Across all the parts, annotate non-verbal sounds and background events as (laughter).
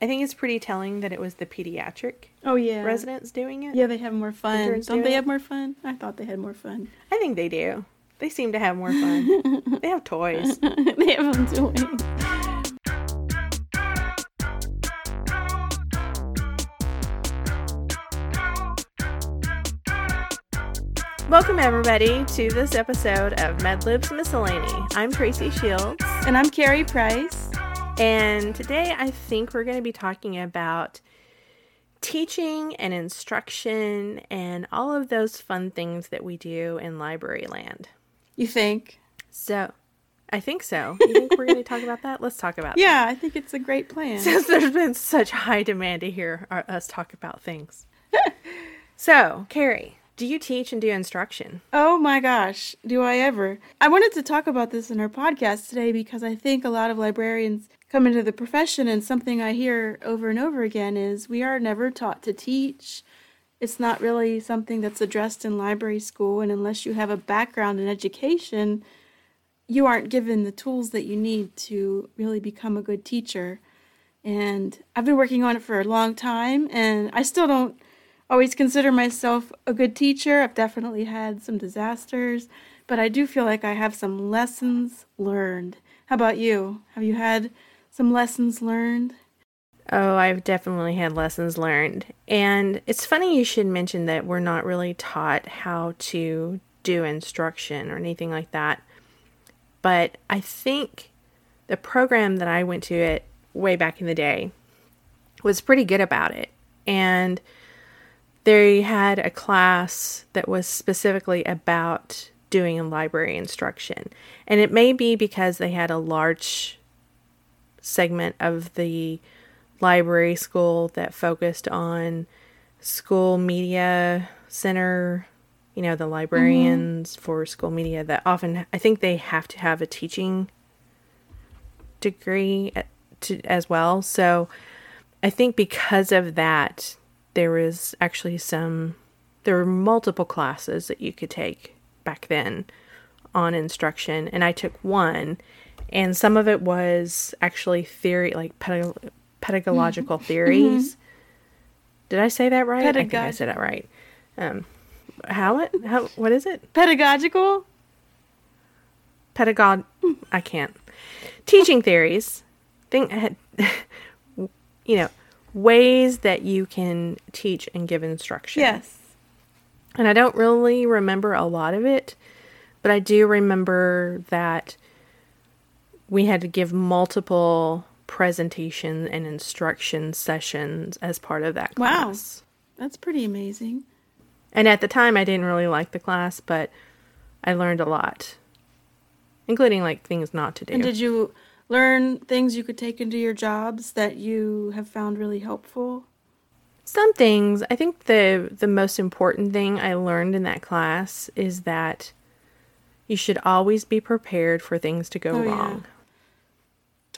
I think it's pretty telling that it was the pediatric Oh yeah. residents doing it. Yeah, they have more fun. Interns Don't do they it? have more fun? I thought they had more fun. I think they do. They seem to have more fun. (laughs) they have toys. (laughs) they have them doing. Welcome, everybody, to this episode of MedLibs Miscellany. I'm Tracy Shields, And I'm Carrie Price. And today I think we're going to be talking about teaching and instruction and all of those fun things that we do in library land. You think? So, I think so. (laughs) You think we're going to talk about that? Let's talk about that. Yeah, I think it's a great plan. Since there's been such high demand to hear our, us talk about things. (laughs) so, Carrie, do you teach and do instruction? Oh my gosh, do I ever? I wanted to talk about this in our podcast today because I think a lot of librarians come into the profession and something I hear over and over again is we are never taught to teach. It's not really something that's addressed in library school, and unless you have a background in education, you aren't given the tools that you need to really become a good teacher. And I've been working on it for a long time, and I still don't always consider myself a good teacher. I've definitely had some disasters, but I do feel like I have some lessons learned. How about you? Have you had some lessons learned? Oh, I've definitely had lessons learned. And it's funny you should mention that we're not really taught how to do instruction or anything like that. But I think the program that I went to it way back in the day was pretty good about it. And they had a class that was specifically about doing library instruction. And it may be because they had a large segment of the library school that focused on school media center, you know, the mm-hmm. librarians for school media that often I think they have to have a teaching degree at, to, as well. So I think because of that there was actually some there were multiple classes that you could take back then on instruction and I took one and some of it was actually theory like pedag- pedagogical theories. Did I say that right? I think I said that right. Um how it how what is it? Pedagogical? Pedagog I can't. Teaching theories. Think (laughs) you know, ways that you can teach and give instruction. Yes. And I don't really remember a lot of it, but I do remember that we had to give multiple presentation and instruction sessions as part of that class. Wow. That's pretty amazing. And at the time I didn't really like the class, but I learned a lot. Including like things not to do. And did you learn things you could take into your jobs that you have found really helpful? Some things, I think the the most important thing I learned in that class is that you should always be prepared for things to go Oh, yeah.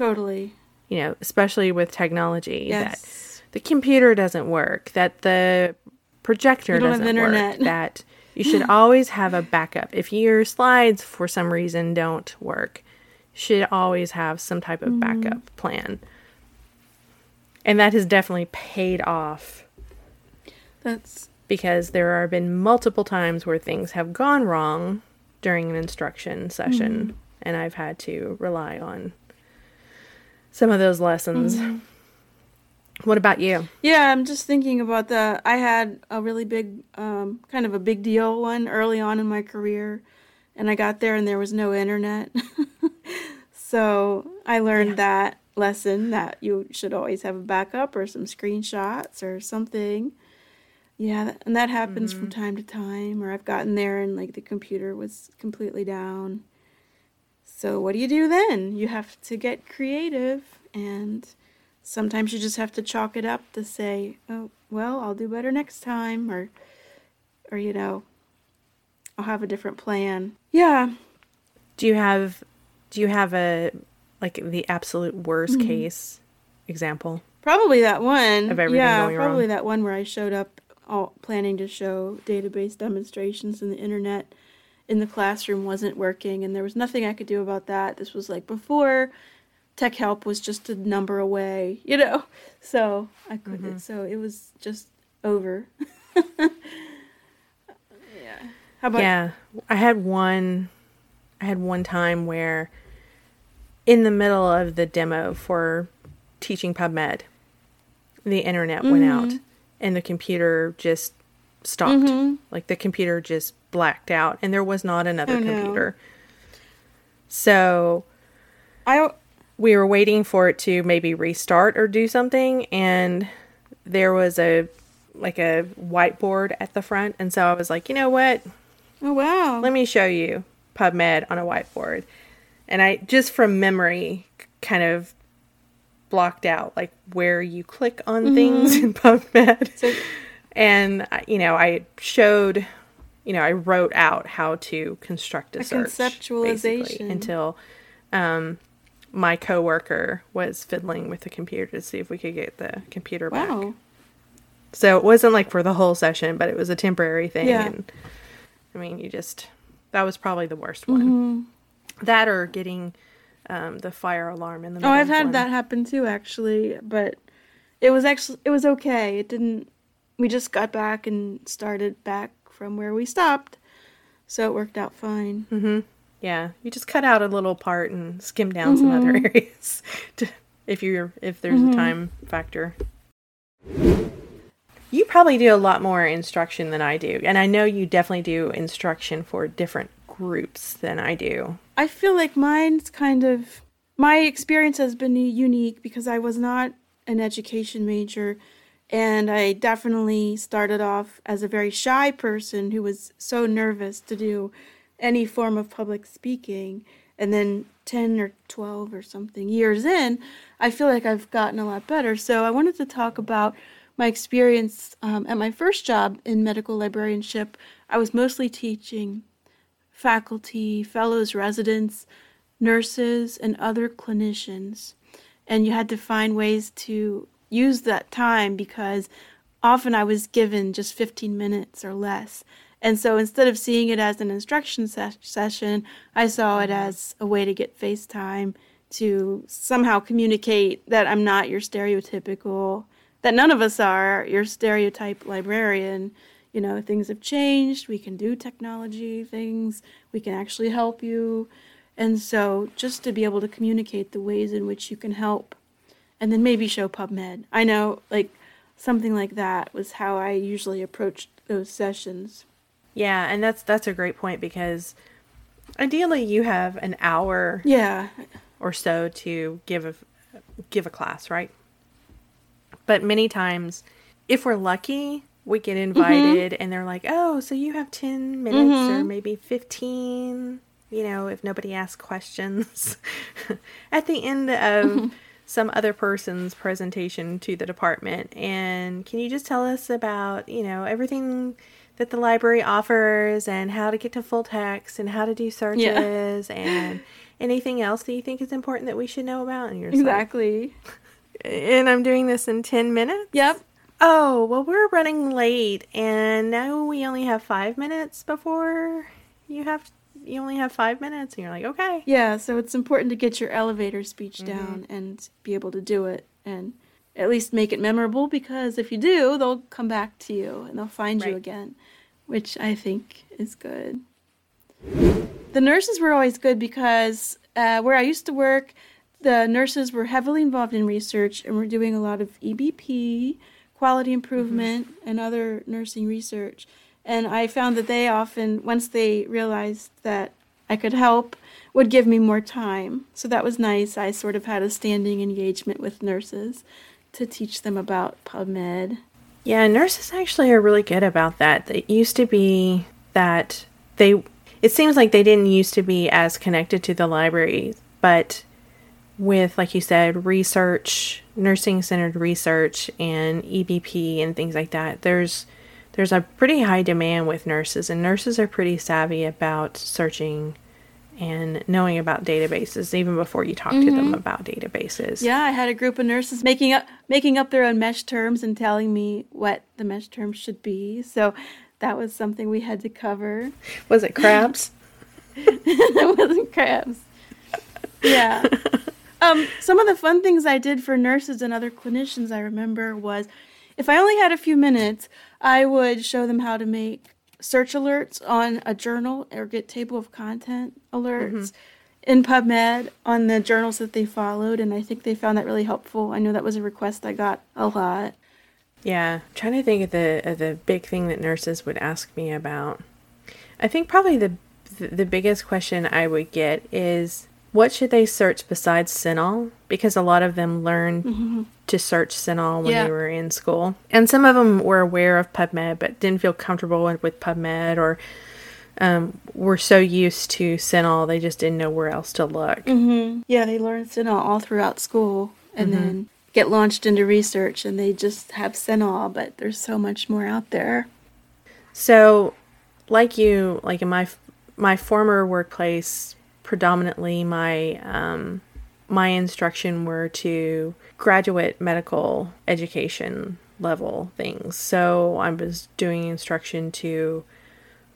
Totally. You know, especially with technology that Yes. the computer doesn't work, that the projector You don't have doesn't internet. work, (laughs) that you should always have a backup. If your slides for some reason don't work, you should always have some type of Mm-hmm. backup plan. And that has definitely paid off That's because there have been multiple times where things have gone wrong during an instruction session and I've had to rely on some of those lessons. What about you? Yeah, I'm just thinking about the. I had a really big, um, kind of a big deal one early on in my career, and I got there and there was no internet. (laughs) so I learned that lesson that you should always have a backup or some screenshots or something. Yeah, and that happens from time to time. Or I've gotten there and like the computer was completely down. So what do you do then? You have to get creative and sometimes you just have to chalk it up to say, "Oh, well, I'll do better next time," or, or you know, I'll have a different plan. Yeah, Do you have do you have a like the absolute worst mm-hmm. case example? probably that one. Of everything yeah, going probably wrong. that one where I showed up all planning to show database demonstrations and the internet in the classroom wasn't working, and there was nothing I could do about that. This was like before tech help was just a number away, you know. (laughs) So I couldn't. Mm-hmm. So it was just over. (laughs) yeah. How about yeah, I had one. I had one time where, in the middle of the demo for teaching PubMed, the internet went Mm-hmm. out, and the computer just stopped. Mm-hmm. Like the computer just blacked out, and there was not another Oh, no. computer. So I? we were waiting for it to maybe restart or do something and there was a like a whiteboard at the front and so I was like, "You know what? Oh wow. Let me show you PubMed on a whiteboard." And I just from memory kind of blocked out like where you click on things mm-hmm. in (laughs) PubMed. So- and you know, I showed you know, I wrote out how to construct a, A search conceptualization. until um, my coworker was fiddling with the computer to see if we could get the computer back. wow. So it wasn't like for the whole session, but it was a temporary thing. Yeah. And I mean, you just that was probably the worst one. That or getting um, the fire alarm in the Oh. I've had one. that happen too, actually. But it was actually it was okay. It didn't. We just got back and started back from where we stopped, so it worked out fine. Yeah, you just cut out a little part and skim down some other Mm-hmm. areas (laughs) to, if you're if there's a time factor. You probably do a lot more instruction than I do, and I know you definitely do instruction for different groups than I do. I feel like mine's kind of my experience has been unique because I was not an education major and I definitely started off as a very shy person who was so nervous to do any form of public speaking. And then 10 or 12 or something years in I feel like I've gotten a lot better. So I wanted to talk about my experience um, at my first job in medical librarianship. I was mostly teaching faculty, fellows, residents, nurses, and other clinicians. And you had to find ways to use that time because often I was given just 15 minutes or less. And so instead of seeing it as an instruction ses- session, I saw it mm-hmm. as a way to get FaceTime to somehow communicate that I'm not your stereotypical, that none of us are your stereotype librarian. You know things have changed. We can do technology things. We can actually help you. And so just to be able to communicate the ways in which you can help and then maybe show pubmed. I know like something like that was how i usually approached those sessions. Yeah, and that's that's a great point because ideally you have an hour yeah. or so to give a give a class, right? But many times, if we're lucky, we get mm-hmm. invited and they're like, "Oh, so you have 10 minutes or mm-hmm. maybe 15, you know, if nobody asks questions (laughs) at the end of mm-hmm. Some other person's presentation to the department. And can you just tell us about, you know, everything that the library offers and how to get to full text and how to do (laughs) searches and anything else that you think is important that we should know about? And you're like, exactly (laughs) and I'm doing this in 10 minutes? yep Oh, well, we're running late, and now we only have five minutes before you have. You only have five minutes, and you're like, okay. yeah so it's important to get your elevator speech down and be able to do it and at least make it memorable because if you do they'll come back to you and they'll find you again which i think is good. The nurses were always good because uh, where i used to work the nurses were heavily involved in research and were doing a lot of ebp quality improvement and other nursing research and i found that they often once they realized that i could help would give me more time so that was nice i sort of had a standing engagement with nurses to teach them about pubmed Yeah, nurses actually are really good about that. It used to be that they. It seems like they didn't used to be as connected to the library, but with, like you said, research, nursing centered research, and EBP and things like that, there's there's a pretty high demand with nurses, and nurses are pretty savvy about searching and knowing about databases even before you talk to them about databases. Yeah, I had a group of nurses making up making up their own mesh terms and telling me what the mesh terms should be. So that was something we had to cover. Was it crabs? (laughs) it wasn't crabs. Yeah. (laughs) Um, some of the fun things I did for nurses and other clinicians I remember was if I only had a few minutes, I would show them how to make search alerts on a journal or get table of content alerts mm-hmm. in PubMed on the journals that they followed. And I think they found that really helpful. I know that was a request I got a lot. Yeah, I'm trying to think of the of the big thing that nurses would ask me about. I think probably the the biggest question I would get is what should they search besides CINAHL? Because a lot of them learned mm-hmm. to search CINAHL when yeah. they were in school. And some of them were aware of PubMed but didn't feel comfortable with PubMed or um, were so used to CINAHL they just didn't know where else to look. Mm-hmm. Yeah, they learned CINAHL all throughout school and mm-hmm. then get launched into research and they just have CINAHL, but there's so much more out there. So, like you, like in my my former workplace, predominantly my um, my instruction were to graduate medical education level things. So I was doing instruction to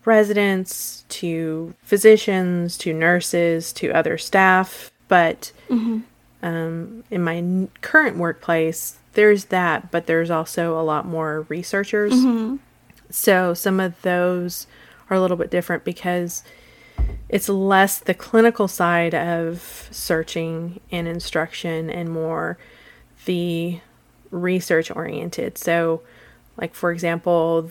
residents, to physicians, to nurses, to other staff. But mm-hmm. um, in my current workplace, there's that, but there's also a lot more researchers. Mm-hmm. So some of those are a little bit different because it's less the clinical side of searching and instruction and more the research oriented. So, like for example,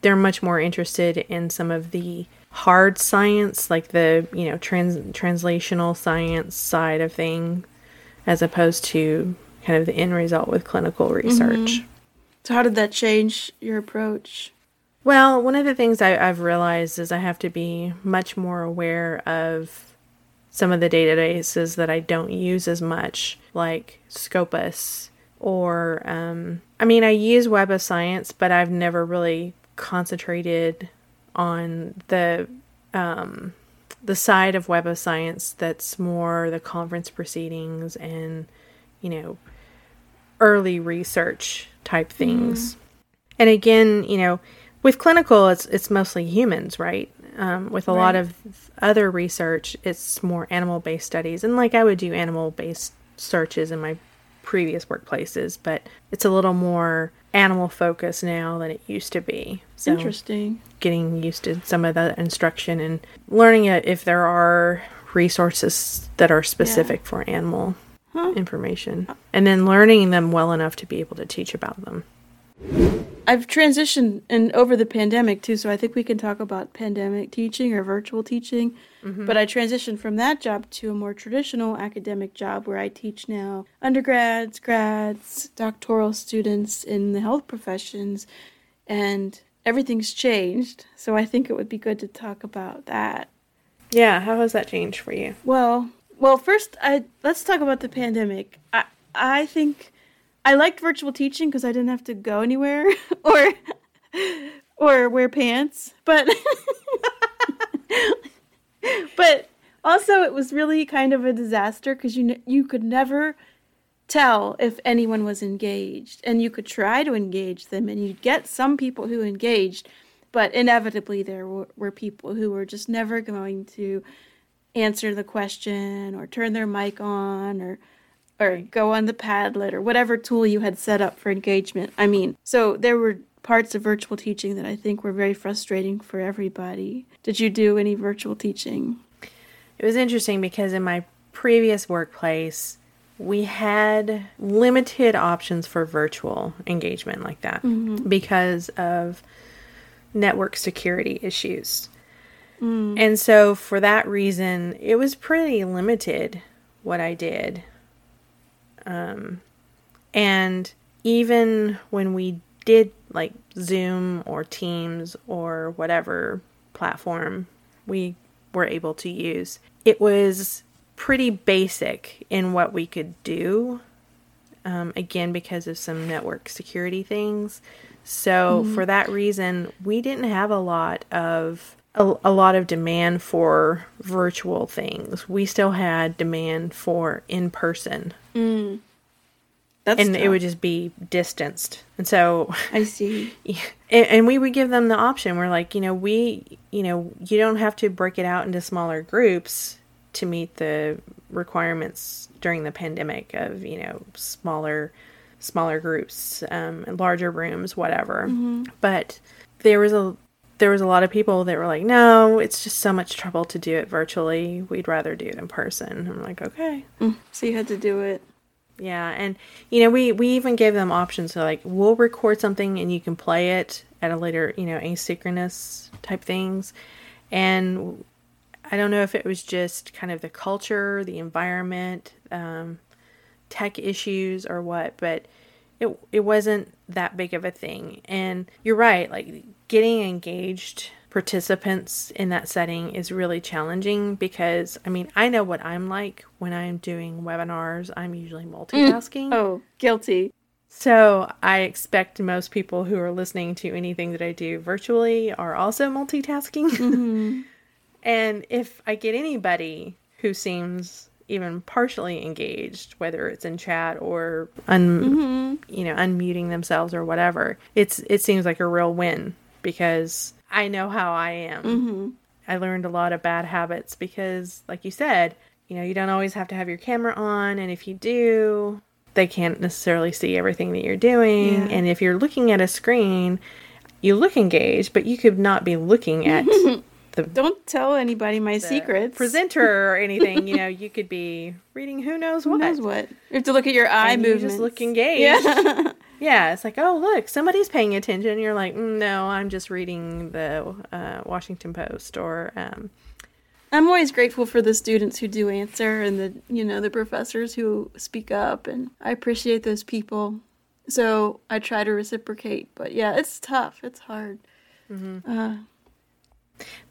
they're much more interested in some of the hard science, like the you know trans translational science side of thing, as opposed to kind of the end result with clinical research. Mm-hmm. So, how did that change your approach? Well, one of the things I, have realized is I have to be much more aware of some of the databases that I don't use as much, like Scopus or, um, I mean, I use Web of Science, but I've never really concentrated on the um, the side of Web of Science that's more the conference proceedings and, you know, early research type things. Mm. And again, you know, with clinical, it's it's mostly humans, right? Um, with a right. lot of other research, it's more animal based studies, and like I would do animal based searches in my previous workplaces, but it's a little more animal focused now than it used to be. So Interesting. Getting used to some of the instruction and learning it if there are resources that are specific yeah. for animal huh. information, and then learning them well enough to be able to teach about them. I've transitioned and over the pandemic too, so I think we can talk about pandemic teaching or virtual teaching. Mm-hmm. But I transitioned from that job to a more traditional academic job where I teach now undergrads, grads, doctoral students in the health professions, and everything's changed. So I think it would be good to talk about that. Yeah, how has that changed for you? Well, well, first, I let's talk about the pandemic. I I think I liked virtual teaching because I didn't have to go anywhere (laughs) or or wear pants, but (laughs) but also it was really kind of a disaster because you you could never tell if anyone was engaged, and you could try to engage them, and you'd get some people who engaged, but inevitably there were, were people who were just never going to answer the question or turn their mic on or or go on the Padlet or whatever tool you had set up for engagement. I mean, so there were parts of virtual teaching that I think were very frustrating for everybody. Did you do any virtual teaching? It was interesting because in my previous workplace, we had limited options for virtual engagement like that mm-hmm. because of network security issues. Mm. And so, for that reason, it was pretty limited what I did. Um, and even when we did like Zoom or Teams or whatever platform we were able to use, it was pretty basic in what we could do. Um, again, because of some network security things. So mm-hmm. for that reason, we didn't have a lot of a, a, lot of demand for virtual things. We still had demand for in person. Mm. That's and tough. it would just be distanced. And so I see. (laughs) And, and we would give them the option. We're like, you know, we, you know, you don't have to break it out into smaller groups to meet the requirements during the pandemic of you know smaller smaller groups um, larger rooms whatever Mm-hmm. but there was a there was a lot of people that were like no it's just so much trouble to do it virtually. We'd rather do it in person. I'm like okay. So you had to do it. yeah and you know we we even gave them options. So like we'll record something and you can play it at a later you know asynchronous type things. And i don't know if it was just kind of the culture the environment um, tech issues or what but it it wasn't that big of a thing. And you're right like getting engaged participants in that setting is really challenging because i mean i know what i'm like when i'm doing webinars. I'm usually multitasking. Mm. Oh, guilty. so I expect most people who are listening to anything that I do virtually are also multitasking. (laughs) Mm-hmm. and if I get anybody who seems even partially engaged, whether it's in chat or un- mm-hmm. you know unmuting themselves or whatever, it's it seems like a real win because I know how I am. Mm-hmm. I learned a lot of bad habits because, like you said, you know, you don't always have to have your camera on, and if you do, they can't necessarily see everything that you're doing. Yeah. And if you're looking at a screen, you look engaged, but you could not be looking at (laughs) the. Don't tell anybody my secrets. presenter or (laughs) anything. You know, you could be reading who knows what. Who knows what? You have to look at your eye And you movements. just look engaged. Yeah. (laughs) Yeah, it's like, oh, look, somebody's paying attention. You're like, mm, no, I'm just reading the uh, Washington Post or um, I'm always grateful for the students who do answer and the you know the professors who speak up and I appreciate those people. So I try to reciprocate, but yeah, it's tough. It's hard. Uh,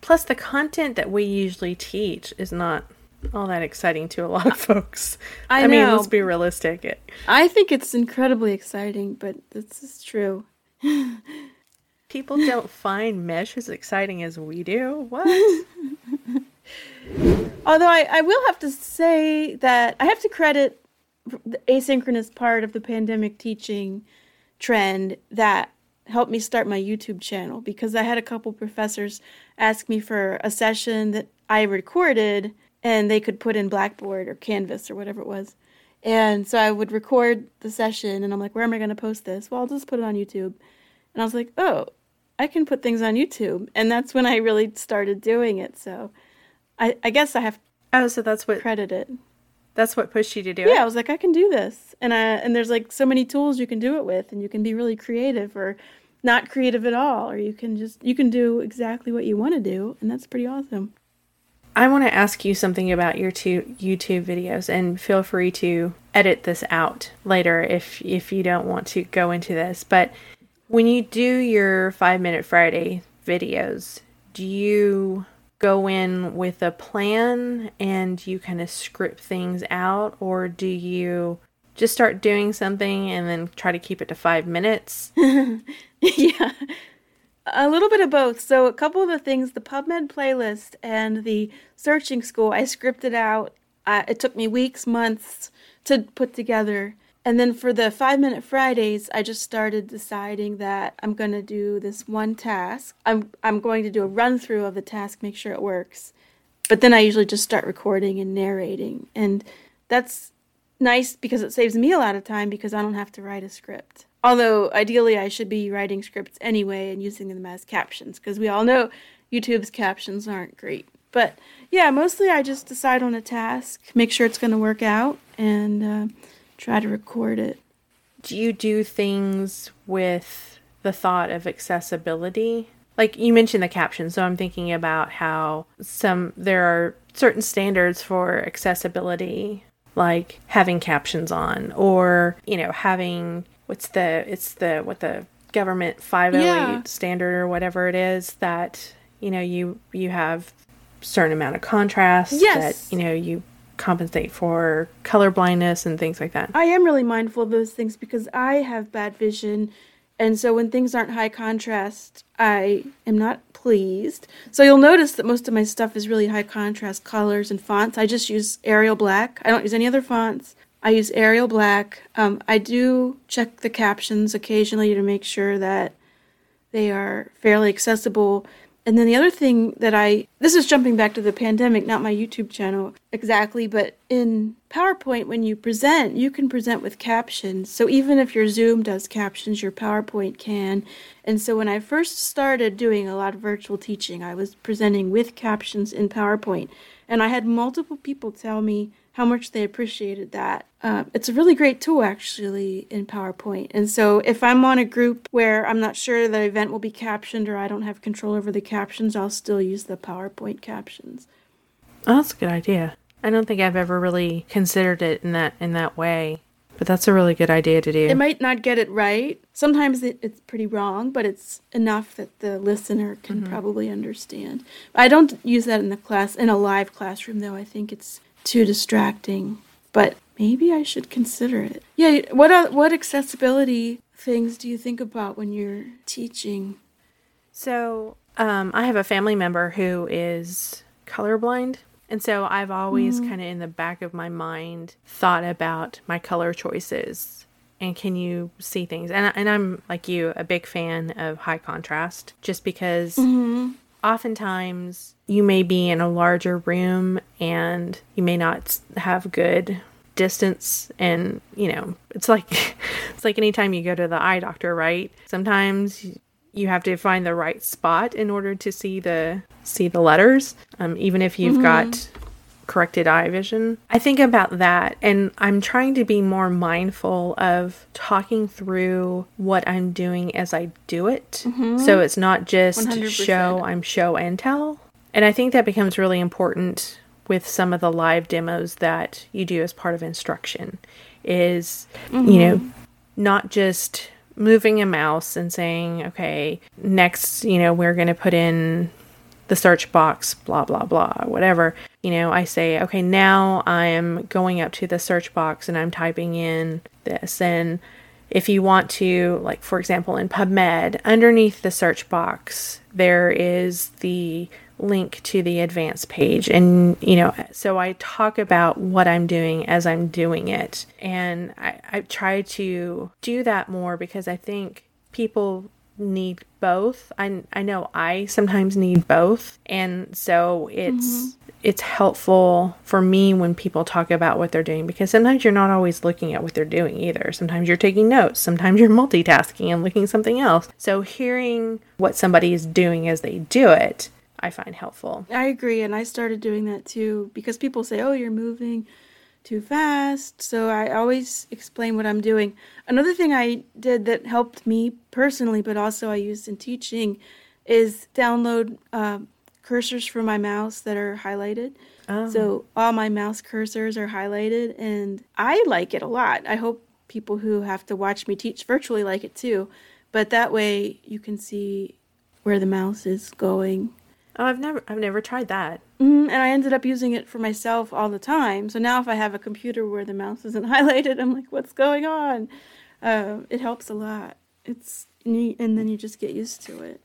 Plus, the content that we usually teach is not all that exciting to a lot of (laughs) folks. I mean, know. let's be realistic. It, I think it's incredibly exciting, but this is true. (laughs) people don't find mesh as exciting as we do. What? (laughs) Although I, I will have to say that I have to credit the asynchronous part of the pandemic teaching trend that helped me start my YouTube channel because I had a couple professors ask me for a session that I recorded and they could put in Blackboard or Canvas or whatever it was. And so I would record the session and I'm like, where am I going to post this? Well, I'll just put it on YouTube. And I was like, oh, I can put things on YouTube. And that's when I really started doing it. So I, I guess I have oh, so that's what credit it. that's what pushed you to do it. Yeah, I was like, I can do this, and I and there's like so many tools you can do it with, and you can be really creative or not creative at all, or you can just you can do exactly what you want to do, and that's pretty awesome. I want to ask you something about your two YouTube videos, and feel free to edit this out later if if you don't want to go into this. But when you do your Five Minute Friday videos, do you go in with a plan and you kind of script things out, or do you just start doing something and then try to keep it to five minutes? (laughs) yeah, a little bit of both. So a couple of the things, the PubMed playlist and the searching school, I scripted out. It took me weeks, months to put together. And then for the five minute Fridays, I just started deciding that I'm going to do this one task. I'm, I'm going to do a run through of the task, make sure it works. But then I usually just start recording and narrating. And that's nice because it saves me a lot of time because I don't have to write a script. Although ideally I should be writing scripts anyway and using them as captions because we all know YouTube's captions aren't great. But yeah, mostly I just decide on a task, make sure it's going to work out, and uh, try to record it. do you do things with the thought of accessibility? Like you mentioned the captions, so I'm thinking about how some there are certain standards for accessibility, like having captions on, or you know having what's the it's the what the government 508 Yeah. standard or whatever it is that you know you you have certain amount of contrast Yes. that you know you compensate for color blindness and things like that. I am really mindful of those things because I have bad vision. And so when things aren't high contrast, I am not pleased. So you'll notice that most of my stuff is really high contrast colors and fonts. I just use Arial Black. I don't use any other fonts. I use Arial Black. Um, I do check the captions occasionally to make sure that they are fairly accessible. And then the other thing that I, this is jumping back to the pandemic, not my YouTube channel exactly, but in PowerPoint, when you present, you can present with captions. So even if your Zoom does captions, your PowerPoint can. And so when I first started doing a lot of virtual teaching, I was presenting with captions in PowerPoint. And I had multiple people tell me, how much they appreciated that. Uh, it's a really great tool, actually, in PowerPoint. And so, if I'm on a group where I'm not sure the event will be captioned or I don't have control over the captions, I'll still use the PowerPoint captions. Oh, that's a good idea. I don't think I've ever really considered it in that in that way, but that's a really good idea to do. It might not get it right. Sometimes it, it's pretty wrong, but it's enough that the listener can mm-hmm. probably understand. I don't use that in the class in a live classroom, though. I think it's too distracting. But maybe I should consider it. Yeah, what uh, what accessibility things do you think about when you're teaching? So, um, I have a family member who is colorblind. And so I've always mm. kind of in the back of my mind thought about my color choices and can you see things? And, and I'm like you, a big fan of high contrast just because mm-hmm oftentimes you may be in a larger room and you may not have good distance and you know it's like (laughs) it's like anytime you go to the eye doctor right sometimes you have to find the right spot in order to see the see the letters um, even if you've mm-hmm. got corrected eye vision. I think about that and I'm trying to be more mindful of talking through what I'm doing as I do it. Mm-hmm. So it's not just 100%. show, I'm show and tell. And I think that becomes really important with some of the live demos that you do as part of instruction is mm-hmm. you know not just moving a mouse and saying okay next you know we're going to put in the search box, blah, blah, blah, whatever, you know, I say, okay, now I'm going up to the search box and I'm typing in this. And if you want to, like, for example, in PubMed, underneath the search box, there is the link to the advanced page. And, you know, so I talk about what I'm doing as I'm doing it. And I, I try to do that more because I think people need both. I I know I sometimes need both, and so it's mm-hmm. it's helpful for me when people talk about what they're doing because sometimes you're not always looking at what they're doing either. Sometimes you're taking notes, sometimes you're multitasking and looking something else. So hearing what somebody is doing as they do it, I find helpful. I agree, and I started doing that too because people say, "Oh, you're moving." Too fast. So I always explain what I'm doing. Another thing I did that helped me personally, but also I used in teaching, is download uh, cursors for my mouse that are highlighted. Oh. So all my mouse cursors are highlighted, and I like it a lot. I hope people who have to watch me teach virtually like it too. But that way you can see where the mouse is going Oh, I've never I've never tried that. Mm, and I ended up using it for myself all the time. So now if I have a computer where the mouse isn't (laughs) highlighted, I'm like, what's going on? Uh, it helps a lot. It's neat, and then you just get used to it.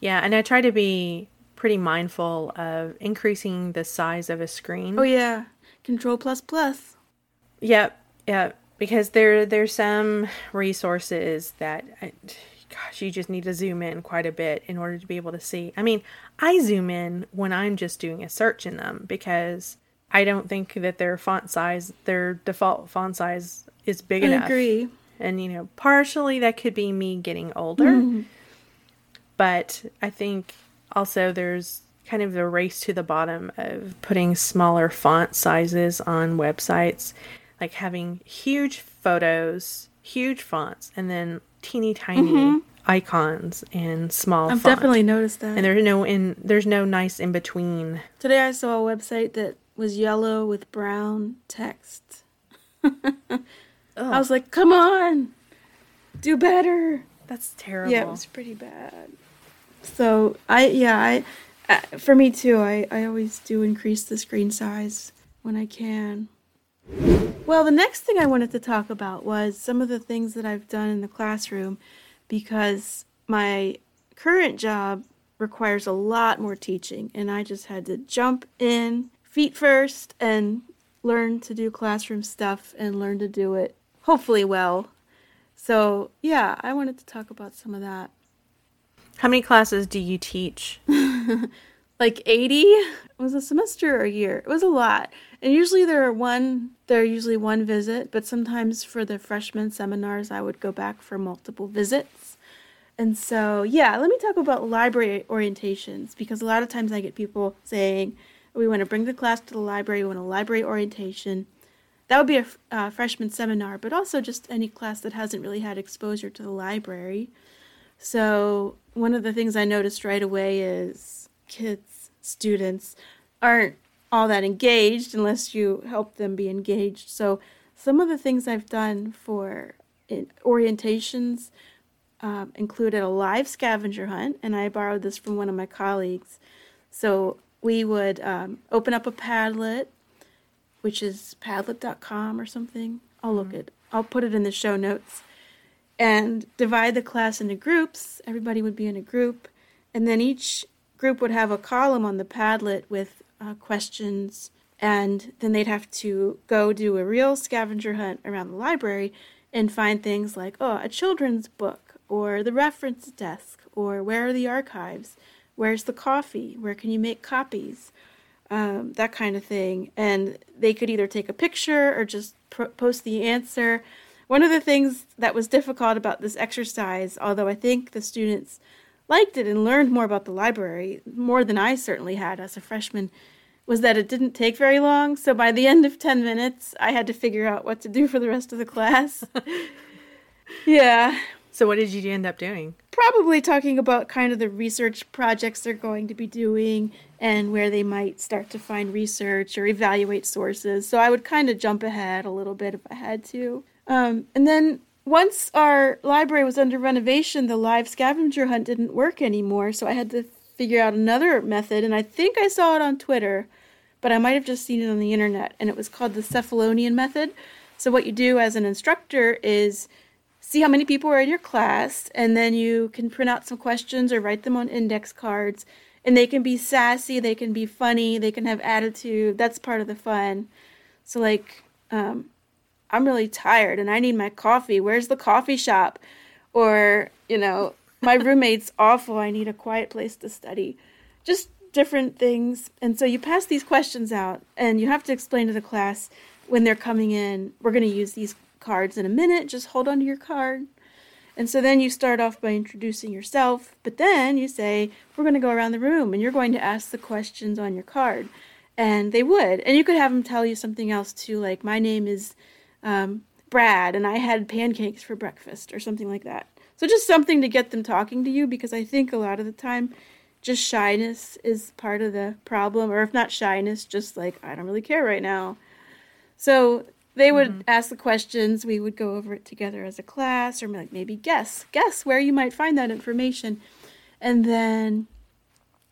Yeah, and I try to be pretty mindful of increasing the size of a screen. Oh yeah, Control plus plus. Yep, yeah, because there there's some resources that. I, gosh, you just need to zoom in quite a bit in order to be able to see. I mean, I zoom in when I'm just doing a search in them because I don't think that their font size, their default font size, is big I enough. agree. And, you know, partially that could be me getting older. Mm-hmm. (laughs) But I think also there's kind of the race to the bottom of putting smaller font sizes on websites, like having huge photos, huge fonts, and then teeny tiny mm-hmm. icons and small. I've font. definitely noticed that. And there's no in there's no nice in between. Today I saw a website that was yellow with brown text. I was like, "Come on, do better." That's terrible. Yeah, it was pretty bad. So I yeah I uh, for me too. I I always do increase the screen size when I can. Well, the next thing I wanted to talk about was some of the things that I've done in the classroom because my current job requires a lot more teaching, and I just had to jump in feet first and learn to do classroom stuff and learn to do it hopefully well. So, yeah, I wanted to talk about some of that. How many classes do you teach? (laughs) like 80 it was a semester or a year it was a lot and usually there are one there are usually one visit but sometimes for the freshman seminars i would go back for multiple visits. And so yeah let me talk about library orientations because a lot of times i get people saying we want to bring the class to the library we want a library orientation. That would be a uh, freshman seminar but also just any class that hasn't really had exposure to the library. So one of the things i noticed right away is kids, students aren't all that engaged unless you help them be engaged. So some of the things I've done for orientations um, included a live scavenger hunt, and I borrowed this from one of my colleagues. So we would um, open up a Padlet, which is padlet.com or something. I'll look mm-hmm. it. I'll put it in the show notes, and divide the class into groups. Everybody would be in a group, and then each group would have a column on the Padlet with uh, questions, and then they'd have to go do a real scavenger hunt around the library and find things like, oh, a children's book, or the reference desk, or where are the archives, where's the coffee, where can you make copies, um, that kind of thing. And they could either take a picture or just pro- post the answer. One of the things that was difficult about this exercise, although I think the students liked it and learned more about the library, more than I certainly had as a freshman, was that it didn't take very long. So by the end of 10 minutes, I had to figure out what to do for the rest of the class. (laughs) yeah. So what did you end up doing? Probably talking about kind of the research projects they're going to be doing and where they might start to find research or evaluate sources. So I would kind of jump ahead a little bit if I had to. Um, and then once our library was under renovation, the live scavenger hunt didn't work anymore, so I had to figure out another method, and I think I saw it on Twitter, but I might have just seen it on the internet, and it was called the Cephalonian method. So, what you do as an instructor is see how many people are in your class, and then you can print out some questions or write them on index cards. And they can be sassy, they can be funny, they can have attitude. That's part of the fun. So, like, um, I'm really tired and I need my coffee. Where's the coffee shop? Or, you know, my roommate's (laughs) awful. I need a quiet place to study. Just different things. And so you pass these questions out and you have to explain to the class when they're coming in, we're going to use these cards in a minute. Just hold on to your card. And so then you start off by introducing yourself, but then you say, We're going to go around the room and you're going to ask the questions on your card. And they would. And you could have them tell you something else too, like, My name is um, Brad and I had pancakes for breakfast or something like that. So just something to get them talking to you because I think a lot of the time just shyness is part of the problem or if not shyness just like I don't really care right now. So they would mm-hmm. ask the questions, we would go over it together as a class or like maybe guess, guess where you might find that information and then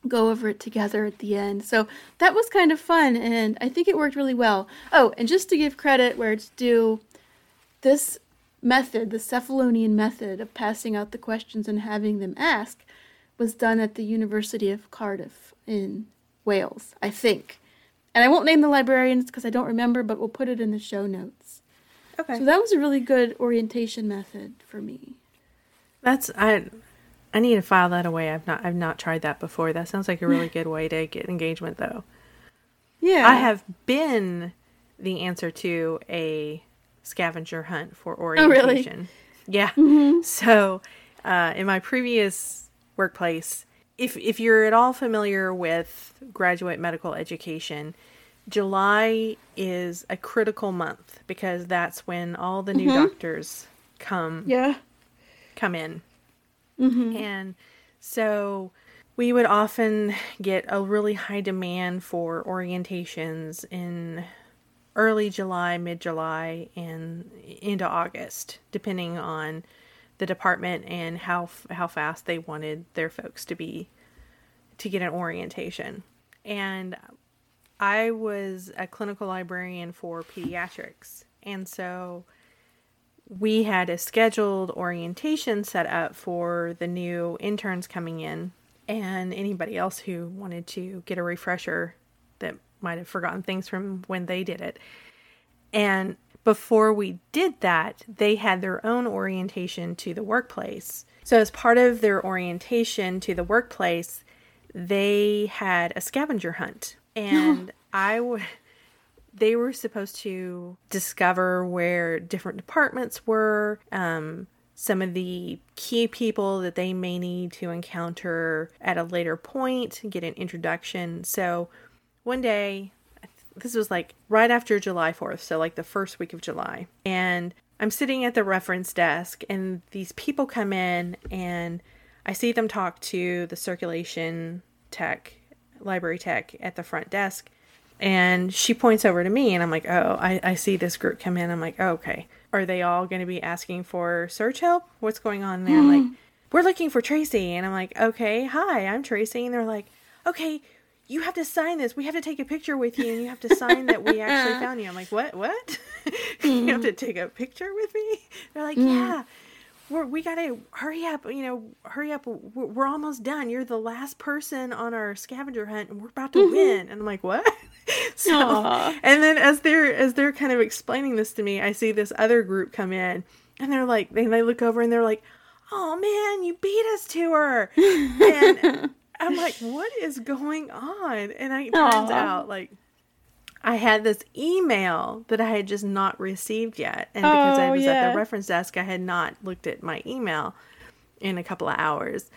go over it together at the end. So that was kind of fun, and I think it worked really well. Oh, and just to give credit where it's due, this method, the Cephalonian method of passing out the questions and having them ask, was done at the University of Cardiff in Wales, I think. And I won't name the librarians because I don't remember, but we'll put it in the show notes. Okay. So that was a really good orientation method for me. That's I I need to file that away. I've not I've not tried that before. That sounds like a really good way to get engagement though. Yeah. I have been the answer to a scavenger hunt for orientation. Oh, really? Yeah. Mm-hmm. So, uh, in my previous workplace, if if you're at all familiar with graduate medical education, July is a critical month because that's when all the new mm-hmm. doctors come. Yeah. Come in Mm-hmm. And so we would often get a really high demand for orientations in early July, mid July, and into August, depending on the department and how how fast they wanted their folks to be to get an orientation. And I was a clinical librarian for pediatrics, and so we had a scheduled orientation set up for the new interns coming in and anybody else who wanted to get a refresher that might have forgotten things from when they did it. And before we did that, they had their own orientation to the workplace. So, as part of their orientation to the workplace, they had a scavenger hunt, (gasps) and I would. They were supposed to discover where different departments were, um, some of the key people that they may need to encounter at a later point, get an introduction. So one day, this was like right after July 4th, so like the first week of July, and I'm sitting at the reference desk, and these people come in, and I see them talk to the circulation tech, library tech at the front desk. And she points over to me, and I'm like, oh, I, I see this group come in. I'm like, oh, okay. Are they all going to be asking for search help? What's going on there? like, hmm. we're looking for Tracy. And I'm like, okay, hi, I'm Tracy. And they're like, okay, you have to sign this. We have to take a picture with you, and you have to sign that we actually (laughs) found you. I'm like, what? What? (laughs) you have hmm. to take a picture with me? They're like, hmm. yeah we're, we gotta hurry up you know hurry up. We're, we're, almost done. You're the last person on our scavenger hunt and we're about to mm-hmm. win. And i'm like what? (laughs) So Aww. and then as they're as they're kind of explaining this to me i see this other group come in and they're like they, they look over and they're like oh man you beat us to her. (laughs) And i'm like what is going on? And it turns Aww. out like I had this email that I had just not received yet. And because oh, I was yeah. at the reference desk, I had not looked at my email in a couple of hours.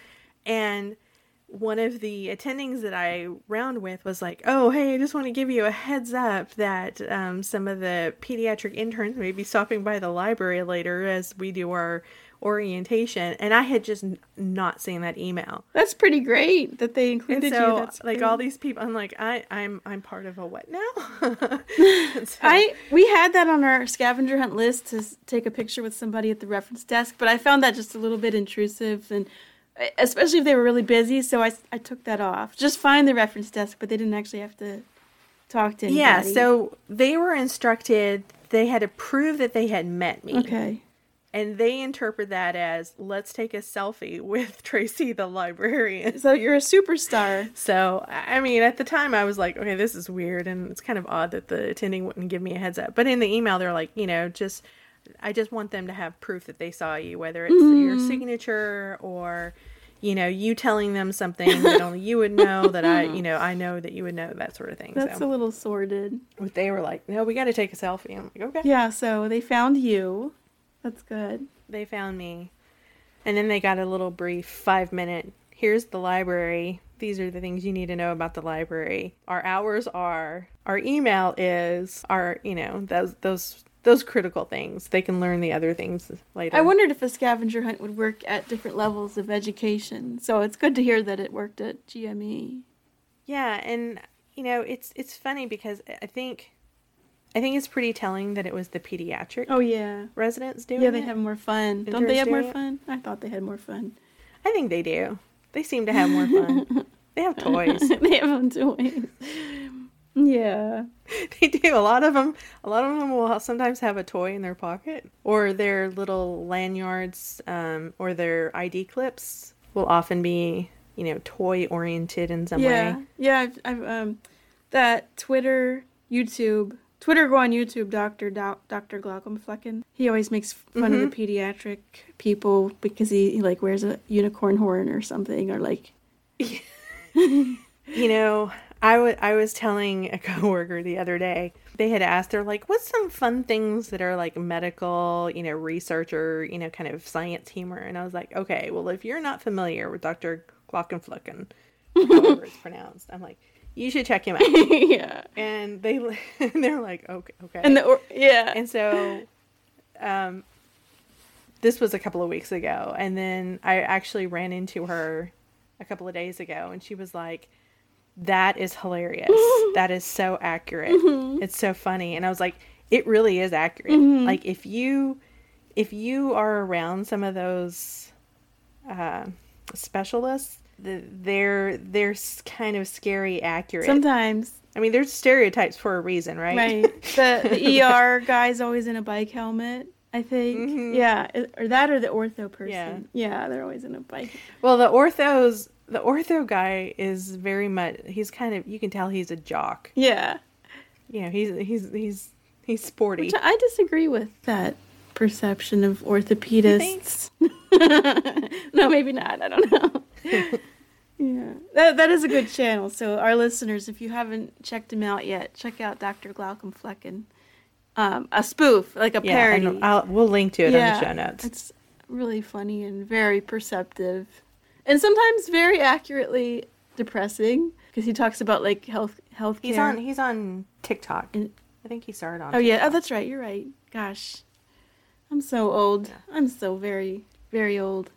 And one of the attendings that I round with was like, "Oh, hey, I just want to give you a heads up that um, some of the pediatric interns may be stopping by the library later as we do our orientation, and I had just not seen that email. That's pretty great that they included so, you. That's like great. all these people. I'm like, I, I'm, I'm part of a what now? (laughs) so. I we had that on our scavenger hunt list to take a picture with somebody at the reference desk, but I found that just a little bit intrusive and. Especially if they were really busy, so I, I took that off. Just find the reference desk, but they didn't actually have to talk to anybody. Yeah, so they were instructed they had to prove that they had met me. Okay and they interpret that as let's take a selfie with (laughs) Tracy the librarian. So you're a superstar. So I mean, at the time I was like, okay, this is weird, and it's kind of odd that the attending wouldn't give me a heads up. But in the email, they're like, you know, just I just want them to have proof that they saw you, whether it's mm. your signature or you know you telling them something that (laughs) only you would know that I you know I know that you would know that sort of thing. That's so. a little sordid. But they were like, no, we got to take a selfie. I'm like, okay. Yeah. So they found you that's good. They found me. And then they got a little brief five minute here's the library. These are the things you need to know about the library. Our hours are, our email is, our, you know, those, those, those critical things. They can learn the other things later. I wondered if a scavenger hunt would work at different levels of education. So it's good to hear that it worked at GME. Yeah, and you know, it's it's funny because I think I think it's pretty telling that it was the pediatric. Oh yeah, residents doing. Yeah, they have more fun. Don't they have more fun? I thought they had more fun. I think they do. They seem to have more fun. (laughs) they have toys. (laughs) they have toys. Yeah, (laughs) they do. A lot of them. A lot of them will sometimes have a toy in their pocket, or their little lanyards, um, or their ID clips will often be, you know, toy oriented in some yeah. way. Yeah, I've, I've um, that Twitter, YouTube Twitter go on YouTube, Doctor Doctor Glaucomflecken. He always makes fun mm-hmm. of the mm-hmm. pediatric people because he, he, like wears a unicorn horn or something, or like. (laughs) you know, I, w- I was telling a coworker the other day. They had asked, they're like, "What's some fun things that are like medical, you know, research or you know, kind of science humor?" And I was like, "Okay, well, if you're not familiar with Doctor Glaucomflecken, however it's (laughs) pronounced, I'm like." You should check him (laughs) out. yeah. And they (laughs) and they're like, okay, okay. And the or, yeah. And so, um, this was a couple of weeks ago, and then I actually ran into her a couple of days ago, and she was like, "That is hilarious. (laughs) that is so accurate. Mm-hmm. It's so funny." And I was like, "It really is accurate. Mm-hmm. Like if you." If you are around some of those uh, specialists, they're they're kind of scary accurate. Sometimes. I mean, there's stereotypes for a reason, right? Right. (laughs) The, the ER guy's always in a bike helmet. I think. Mm-hmm. Yeah, or that or the ortho person. Yeah. yeah, they're always in a bike. Well, the orthos, the ortho guy is very much. He's kind of. You can tell he's a jock. Yeah. You know, he's he's he's he's sporty. Which I disagree with that perception of orthopedists. (laughs) no, maybe not. I don't know. (laughs) Yeah, that, that is a good channel. So, our listeners, if you haven't checked him out yet, check out Dr. Glaucomflecken. Um, a spoof, like a Yeah, parody. and I'll, we'll link to it on the show notes. It's really funny and very perceptive, and sometimes very accurately depressing because he talks about like health health He's on he's on TikTok. And- I think he started on. Oh yeah, oh that's right. You're right. Gosh, I'm so old. I'm so very very old.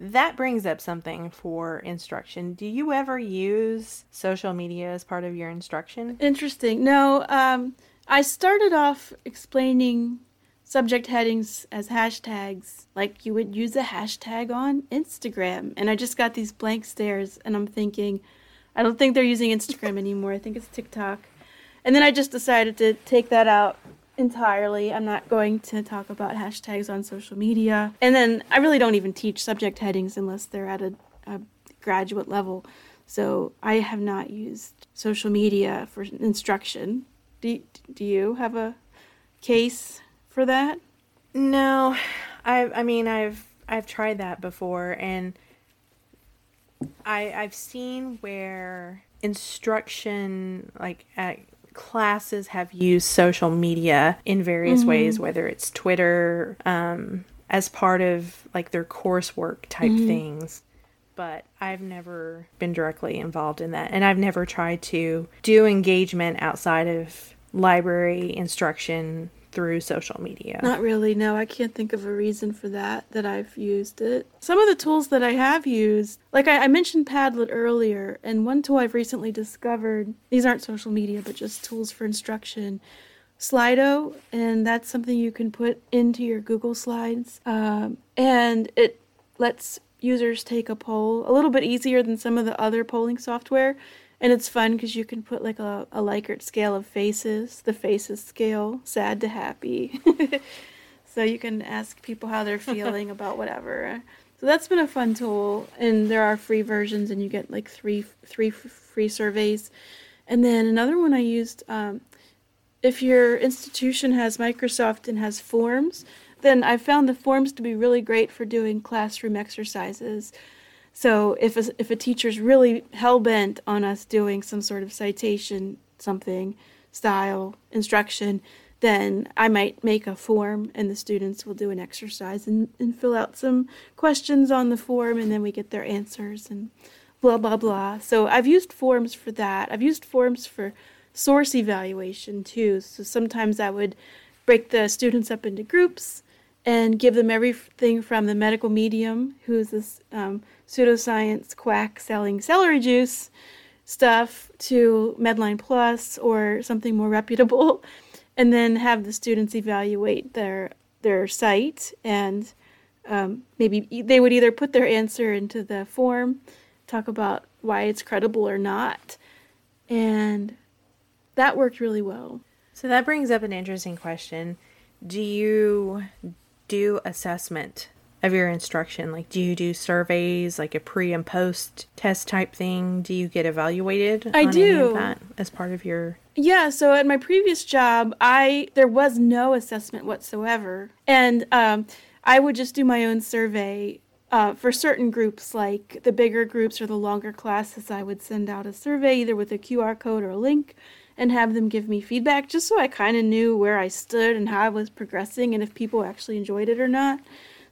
That brings up something for instruction. Do you ever use social media as part of your instruction? Interesting. No, um, I started off explaining subject headings as hashtags, like you would use a hashtag on Instagram. And I just got these blank stares, and I'm thinking, I don't think they're using Instagram anymore. I think it's TikTok. And then I just decided to take that out entirely. I'm not going to talk about hashtags on social media. And then I really don't even teach subject headings unless they're at a, a graduate level. So I have not used social media for instruction. Do, do you have a case for that? No, I I mean I've I've tried that before and I I've seen where instruction like at classes have used social media in various ways whether it's Twitter um as part of like their coursework type things. But I've never been directly involved in that and I've never tried to do engagement outside of library instruction through social media. Not really. No, I can't think of a reason for that that I've used it. Some of the tools that I have used, like I, I mentioned Padlet earlier, and one tool I've recently discovered. These aren't social media, but just tools for instruction. Slido, and that's something you can put into your Google Slides, um, and it lets users take a poll a little bit easier than some of the other polling software. And it's fun because you can put like a, a Likert scale of faces, the faces scale, sad to happy. (laughs) so you can ask people how they're (laughs) feeling about whatever. So that's been a fun tool, and there are free versions, and you get like three three f- free surveys. And then another one I used, um, if your institution has Microsoft and has forms, then I found the forms to be really great for doing classroom exercises. So if a, if a teacher's really hell bent on us doing some sort of citation, something, style, instruction, then I might make a form and the students will do an exercise and, and fill out some questions on the form and then we get their answers and blah, blah, blah. So I've used forms for that. I've used forms for source evaluation too. So sometimes I would break the students up into groups and give them everything from the medical medium, who's this um, pseudoscience quack selling celery juice stuff, to Medline Plus or something more reputable, (laughs) and then have the students evaluate their their site and um, maybe they would either put their answer into the form, talk about why it's credible or not, and that worked really well. So that brings up an interesting question. Do you do assessment of your instruction? Like, do you do surveys, like a pre and post test type thing? Do you get evaluated? I do. that as part of your. Yeah, so at my previous job, I there was no assessment whatsoever, and um, I would just do my own survey uh, for certain groups, like the bigger groups or the longer classes. I would send out a survey either with a QR code or a link, and have them give me feedback, just so I kind of knew where I stood and how I was progressing, and if people actually enjoyed it or not.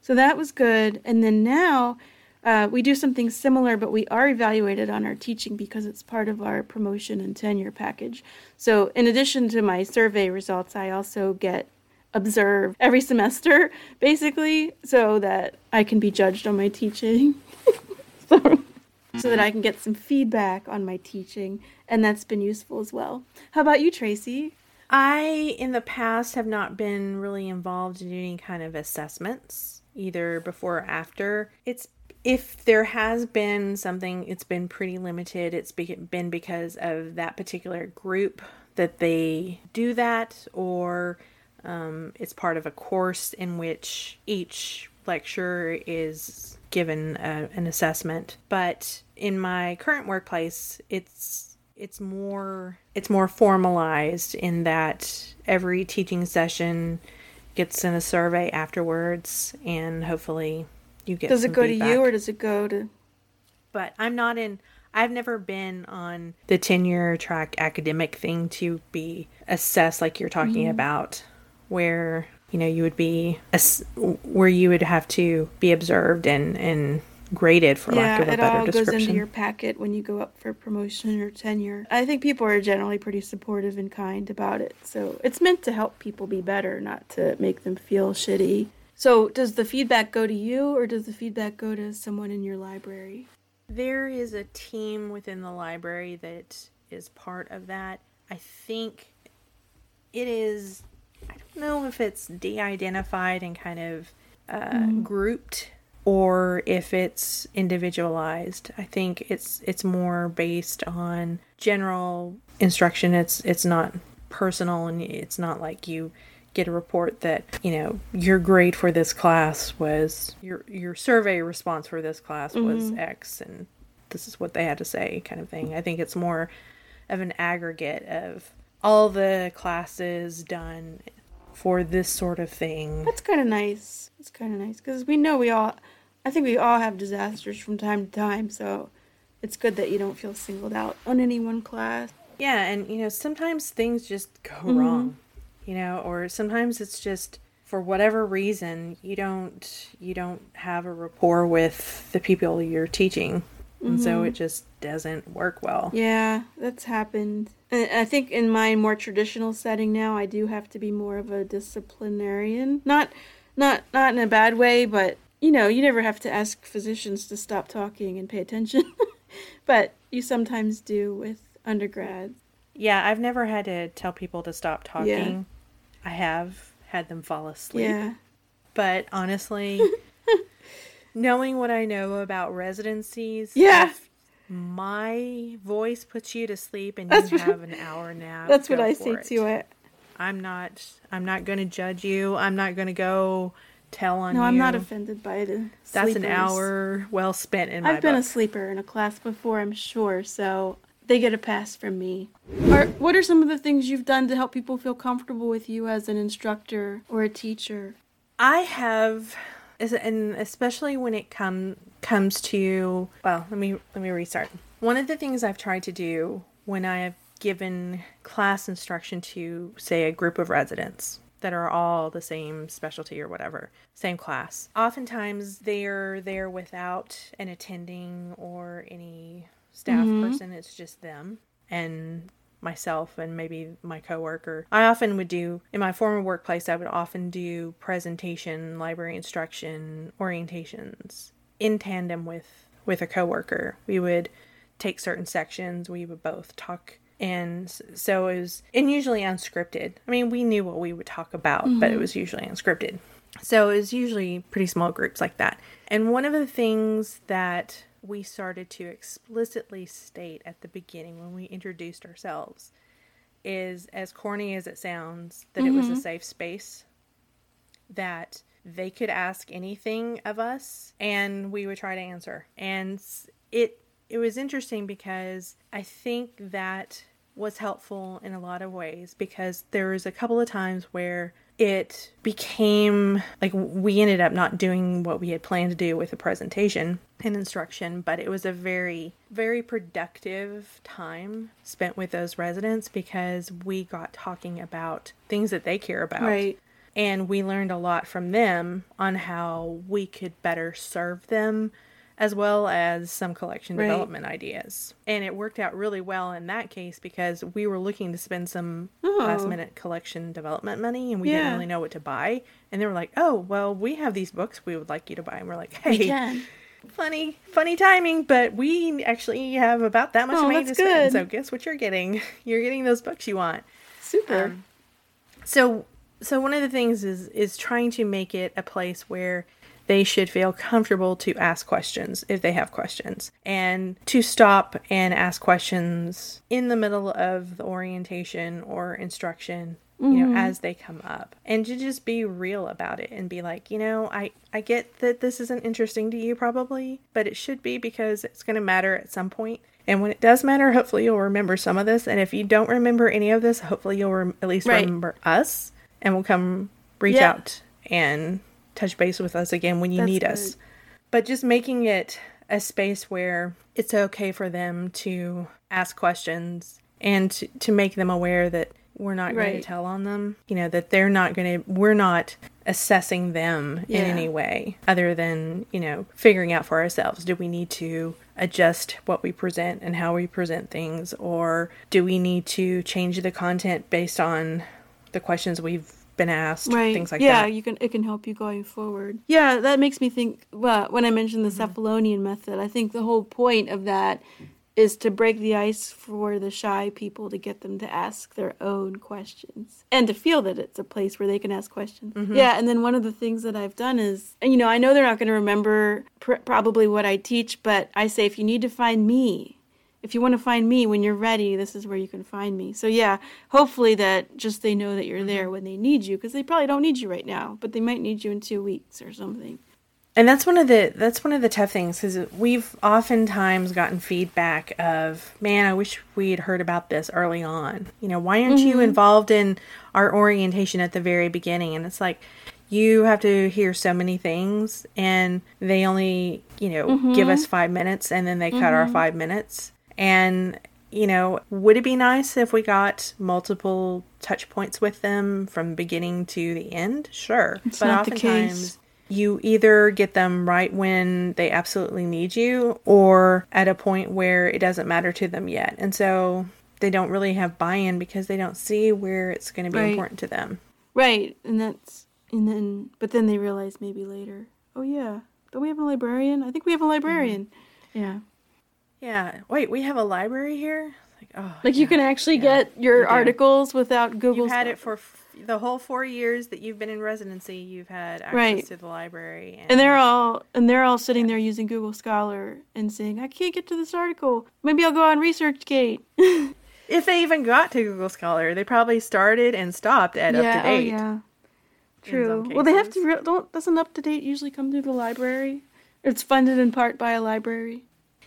So that was good. And then now uh, we do something similar, but we are evaluated on our teaching because it's part of our promotion and tenure package. So, in addition to my survey results, I also get observed every semester, (laughs) basically, so that I can be judged on my teaching. (laughs) so, so that I can get some feedback on my teaching, and that's been useful as well. How about you, Tracy? I, in the past, have not been really involved in any kind of assessments, either before or after. It's if there has been something, it's been pretty limited. It's been because of that particular group that they do that, or um, it's part of a course in which each lecture is given a, an assessment. But in my current workplace, it's it's more it's more formalized in that every teaching session gets in a survey afterwards, and hopefully you get. Does it go to you or does it go to But I'm not in I've never been on the tenure track academic thing to be assessed like you're talking mm-hmm. about where you know you would be where you would have to be observed and and graded for yeah, lack of a better description. Yeah, it all goes into your packet when you go up for promotion or tenure. I think people are generally pretty supportive and kind about it. So it's meant to help people be better, not to make them feel shitty. So does the feedback go to you or does the feedback go to someone in your library? There is a team within the library that is part of that. I think it is I don't know if it's de-identified and kind of uh, mm. grouped or if it's individualized. I think it's it's more based on general instruction. It's it's not personal and it's not like you get a report that you know your grade for this class was your your survey response for this class was mm-hmm. X and this is what they had to say kind of thing. I think it's more of an aggregate of all the classes done for this sort of thing. That's kind of nice. It's kind of nice because we know we all, I think we all have disasters from time to time. So it's good that you don't feel singled out on any one class. Yeah, and you know sometimes things just go mm-hmm. wrong, you know, or sometimes it's just for whatever reason you don't you don't have a rapport with the people you're teaching and mm-hmm. so it just doesn't work well. Yeah, that's happened. And I think in my more traditional setting now, I do have to be more of a disciplinarian. Not, not, not in a bad way, but you know, you never have to ask physicians to stop talking and pay attention, (laughs) but you sometimes do with undergrads. Yeah, I've never had to tell people to stop talking. Yeah. I have had them fall asleep. Yeah. But honestly, (laughs) knowing what I know about residencies, yeah, my voice puts you to sleep and that's you have an hour nap. (laughs) That's what I say it. to it. I'm not. I'm not going to judge you. I'm not going to go tell on no, you. No, I'm not offended by it. That's an hour well spent in my. I've been book. a sleeper in a class before, I'm sure. So they get a pass from me. Are, what are some of the things you've done to help people feel comfortable with you as an instructor or a teacher? I have and especially when it come comes to well, let me let me restart. One of the things I've tried to do when I have given class instruction to say a group of residents that are all the same specialty or whatever, same class. Oftentimes they're there without an attending or any staff mm-hmm. person, it's just them. And myself and maybe my coworker. I often would do in my former workplace I would often do presentation, library instruction, orientations in tandem with with a coworker. We would take certain sections, we would both talk and so it was and usually unscripted. I mean, we knew what we would talk about, mm-hmm. but it mm-hmm. was usually unscripted. So it was usually pretty small groups like that. And one of the things that we started to explicitly state at the beginning when we introduced ourselves is as corny as it sounds that mm-hmm. it was a mm-hmm. safe space that they could ask anything of us and we would try to answer and it it was interesting because i think that was helpful in a lot of ways because there was a couple of times where it became like we ended up not doing what we had planned to do with the presentation and instruction, but it was a very, very productive time spent with those residents because we got talking about things that they care about. Right. And we learned a lot from them on how we could better serve them as well as some collection right. development ideas. And it worked out really well in that case because we were looking to spend some oh. last minute collection development money and we yeah. didn't really know what to buy. And they were like, oh, well, we have these books we would like you to buy. And we're like, hey, funny, funny timing, but we actually have about that much oh, money to spend. So guess what you're getting? (laughs) You're getting those books you want. Super. Um, so so one of the things is is trying to make it a place where they should feel comfortable to ask questions if they have questions and to stop and ask questions in the middle of the orientation or instruction you know mm-hmm. as they come up and to just be real about it and be like you know i i get that this isn't interesting to you probably but it should be because it's going to matter at some point and when it does matter hopefully you'll remember some of this and if you don't remember any of this hopefully you'll rem- at least right. remember us and we'll come reach yeah. out and touch base with us again when you That's need good. us. But just making it a space where it's okay for them to ask questions and to, to make them aware that we're not going to tell on them. You know, that they're not going to, we're not assessing them Yeah. in any way other than, you know, figuring out for ourselves do we need to adjust what we present and how we present things, or do we need to change the content based on the questions we've been asked, right. things like yeah that. Yeah, you can it can help you going forward. Yeah that makes me think well when i mentioned the mm-hmm. cephalonian method i think the whole point of that is to break the ice for the shy people to get them to ask their own questions and to feel that it's a place where they can ask questions. Mm-hmm. Yeah and then one of the things that i've done is and you know i know they're not going to remember pr- probably what i teach but i say if you need to find me if you want to find me when you're ready, this is where you can find me. So yeah, hopefully that just they know that you're mm-hmm. there when they need you because they probably don't need you right now, but they might need you in 2 weeks or something. And that's one of the that's one of the tough things because we've oftentimes gotten feedback of, man, I wish we'd heard about this early on. You know, why aren't you mm-hmm. involved in our orientation at the very beginning? And it's like you have to hear so many things, and they only you know give mm-hmm. us five minutes, and then they cut our five minutes. And you know, would it be nice if we got multiple touch points with them from beginning to the end? Sure, It's but not the oftentimes case. you either get them right when they absolutely need you or at a point where it doesn't matter to them yet. And so they don't really have buy in because they don't see where it's going to be Right. important to them. Right, and that's and then but then they realize maybe later, oh yeah, don't we have a librarian? I think we have a librarian. Mm-hmm. Yeah. Yeah. Wait, we have a library here? Like, oh, Like you can actually yeah, get your you articles without Google. You've had it for f- the whole four years that you've been in residency. You've had access Right. to the library, and they're all and they're all sitting there using Google Scholar and saying, "I can't get to this article. Maybe I'll go on ResearchGate." (laughs) if they even got to Google Scholar, they probably started and stopped at up to oh date. yeah, true. Well, they have to. Re- don't doesn't UpToDate usually come through the library? It's funded in part by a library.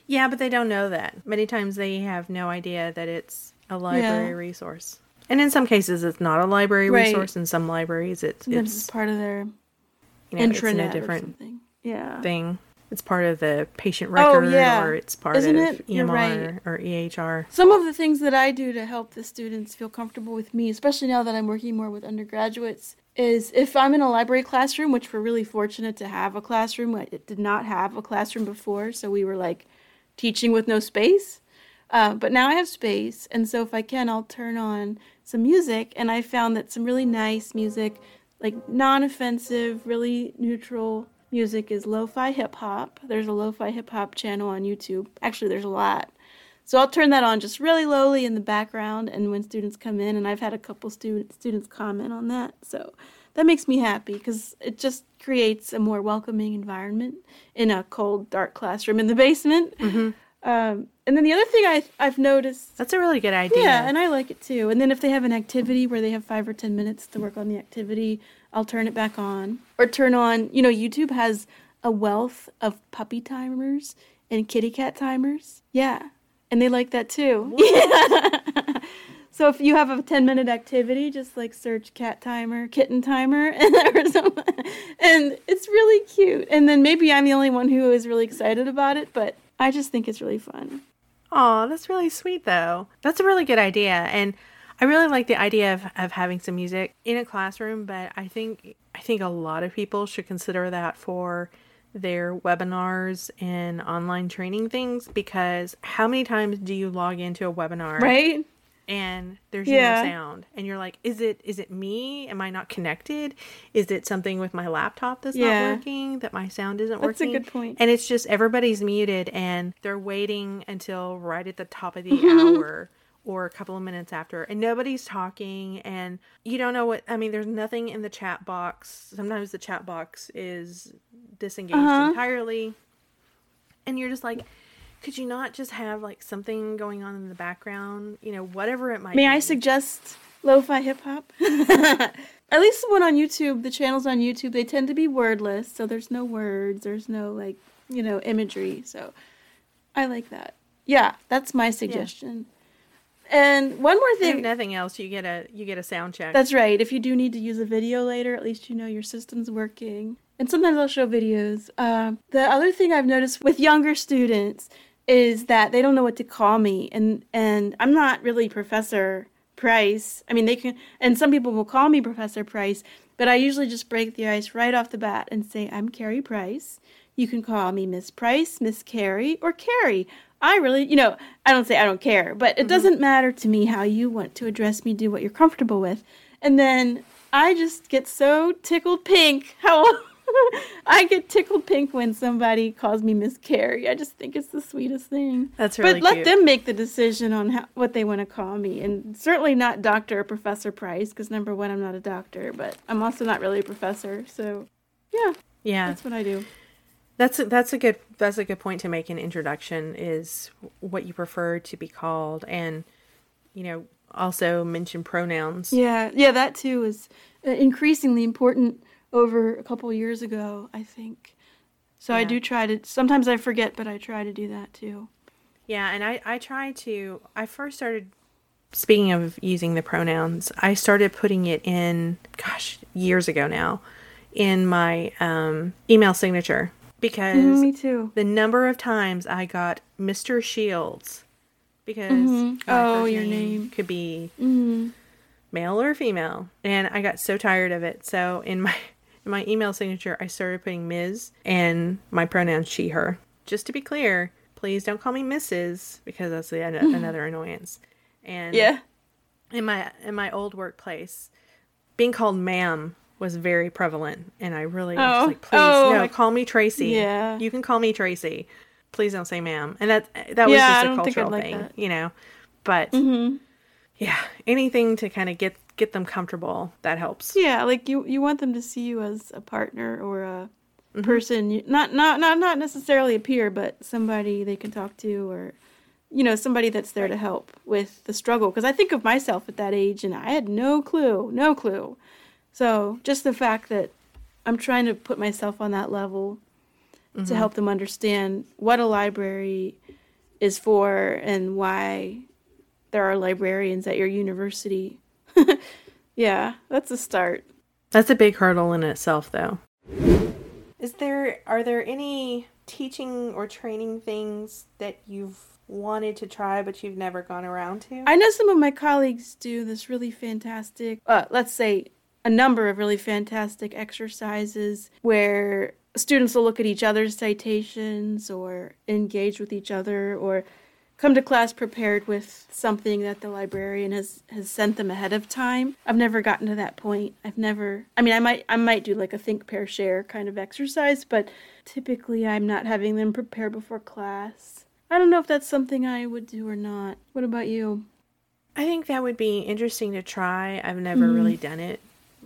Yeah, but they don't know that. Many times they have no idea that it's a library Yeah. resource. And in some cases, it's not a library Right. resource. In some libraries, it's it's it's part of their you know, intranet or different something. Yeah. thing. It's part of the patient Oh, record, yeah. or it's part Isn't of it? EMR right. or EHR. Some of the things that I do to help the students feel comfortable with me, especially now that I'm working more with undergraduates, is if I'm in a library classroom, which we're really fortunate to have a classroom. I did not have a classroom before, so we were like teaching with no space. Uh, but now I have space, and so if I can, I'll turn on some music. And I found that some really nice music, like non offensive, really neutral music, is lo fi hip hop. There's a lo fi hip hop channel on YouTube. Actually, there's a lot. So I'll turn that on just really lowly in the background, and when students come in, and I've had a couple student, students comment on that, so that makes me happy because it just creates a more welcoming environment in a cold, dark classroom in the basement. Um, and then the other thing I I've noticed, That's a really good idea. yeah, and I like it too. And then if they have an activity where they have five or ten minutes to work on the activity, I'll turn it back on or turn on. You know, YouTube has a wealth of puppy timers and kitty cat timers. Yeah, and they like that too. Yeah. (laughs) so if you have a ten minute activity, just like search cat timer, kitten timer, (laughs) or something, and it's really cute. And then maybe I'm the only one who is really excited about it, but I just think it's really fun. Oh, that's really sweet though. That's a really good idea. And I really like the idea of, of having some music in a classroom, but I think I think a lot of people should consider that for their webinars and online training things because how many times do you log into a webinar Right? And there's Yeah. no sound and you're like is it is it me am i not connected is it something with my laptop that's Yeah. not working that my sound isn't working. That's a good point. and it's just everybody's muted and they're waiting until right at the top of the (laughs) hour or a couple of minutes after and nobody's talking and you don't know what i mean there's nothing in the chat box sometimes the chat box is disengaged Uh-huh. entirely and you're just like could you not just have like something going on in the background you know whatever it might be. May be I suggest lo-fi hip hop? (laughs) At least the one on YouTube, the channels on YouTube, they tend to be wordless, so there's no words, there's no like, you know, imagery. So I like that. Yeah, that's my suggestion. And one more thing, if thing. nothing else you get a you get a sound check That's right. If you do need to use a video later, at least you know your system's working. and sometimes I'll show videos. Uh, the other thing I've noticed with younger students is that they don't know what to call me, and and I'm not really Professor Price. I mean, they can, and some people will call me Professor Price, but I usually just break the ice right off the bat and say I'm Carrie Price. You can call me Miss Price, Miss Carrie, or Carrie. I really, you know, I don't say I don't care, but it mm-hmm. doesn't matter to me how you want to address me. Do what you're comfortable with, and then I just get so tickled pink how (laughs) I get tickled pink when somebody calls me Miss Carrie. I just think it's the sweetest thing. That's really But let cute. them make the decision on how, what they want to call me. And certainly not Doctor or Professor Price, because number one, I'm not a doctor, but I'm also not really a professor. So, yeah. Yeah. That's what I do. That's a, that's a good that's a good point to make in introduction is what you prefer to be called and you know also mention pronouns. Yeah, yeah, that too is uh, increasingly important over a couple years ago, I think. So yeah. I do try to. Sometimes I forget, but I try to do that too. Yeah, and I I try to. I first started. Speaking of using the pronouns, I started putting it in. Gosh, years ago now, in my um, email signature because mm, me too. The number of times I got Mr. Shields because mm-hmm. oh, your name, could be mm-hmm. male or female, and I got so tired of it. So in my in my email signature, I started putting Ms. and my pronouns she her. Just to be clear, please don't call me Mrs. because that's the, (laughs) another annoyance. And yeah, in my in my old workplace, being called ma'am was very prevalent, and I really oh. was like, please oh, no, call me Tracy. Yeah, you can call me Tracy please don't say ma'am. And that that was yeah, just a cultural like thing, that. you know. But mm-hmm. yeah, anything to kind of get get them comfortable that helps. Yeah, like you you want them to see you as a partner or a mm-hmm. person, not not not not necessarily a peer, but somebody they can talk to or you know somebody that's there to help with the struggle because i think of myself at that age and i had no clue no clue so just the fact that i'm trying to put myself on that level mm-hmm. to help them understand what a library is for and why there are librarians at your university. (laughs) yeah, that's a start. That's a big hurdle in itself though. Is there are there any teaching or training things that you've wanted to try but you've never gone around to? I know some of my colleagues do this really fantastic uh, let's say a number of really fantastic exercises where students will look at each other's citations or engage with each other or come to class prepared with something that the librarian has has sent them ahead of time. I've never gotten to that point. I've never I mean I might I might do like a think pair share kind of exercise, but typically I'm not having them prepare before class. I don't know if that's something I would do or not. What about you? I think that would be interesting to try. I've never mm. really done it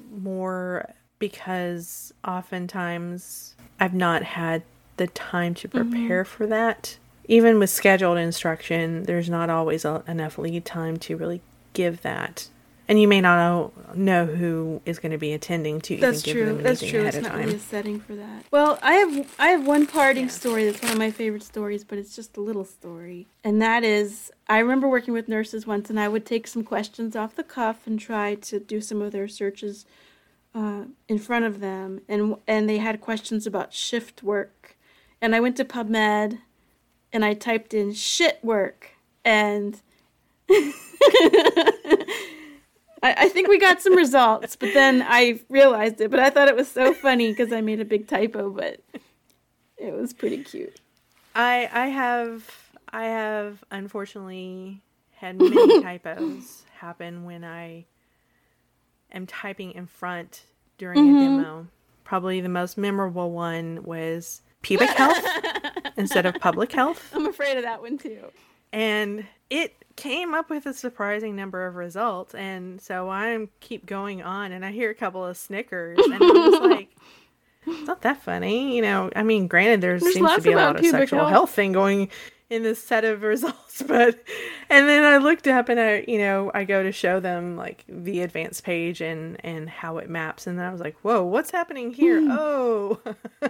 more because oftentimes I've not had the time to mm-hmm. prepare mm-hmm. for that. Even with scheduled instruction, there's not always a, enough lead time to really give that. And you may not know who is going to be attending to that's even true. that's true. it's not time. Really a setting for that. Well, I have I have one parting yeah. story that's one of my favorite stories, but it's just a little story. And that is I remember working with nurses once and I would take some questions off the cuff and try to do some of their searches uh, in front of them, and and they had questions about shift work, and I went to PubMed, and I typed in shit work, and (laughs) I, I think we got some results, but then I realized it. But I thought it was so funny because I made a big typo, but it was pretty cute. I I have I have unfortunately had many (laughs) typos happen when I am typing in front during mm-hmm. a demo. Probably the most memorable one was pubic health (laughs) instead of public health. (laughs) I'm afraid of that one too. And it came up with a surprising number of results, and so I keep going on, and I hear a couple of snickers, and I'm just (laughs) like, "It's not that funny," you know. I mean, granted, there There's seems to be a lot of sexual health. health thing going in this set of (laughs) results but and then i looked up and i you know i go to show them like the advanced page and and how it maps and then i was like whoa what's happening here mm. oh (laughs)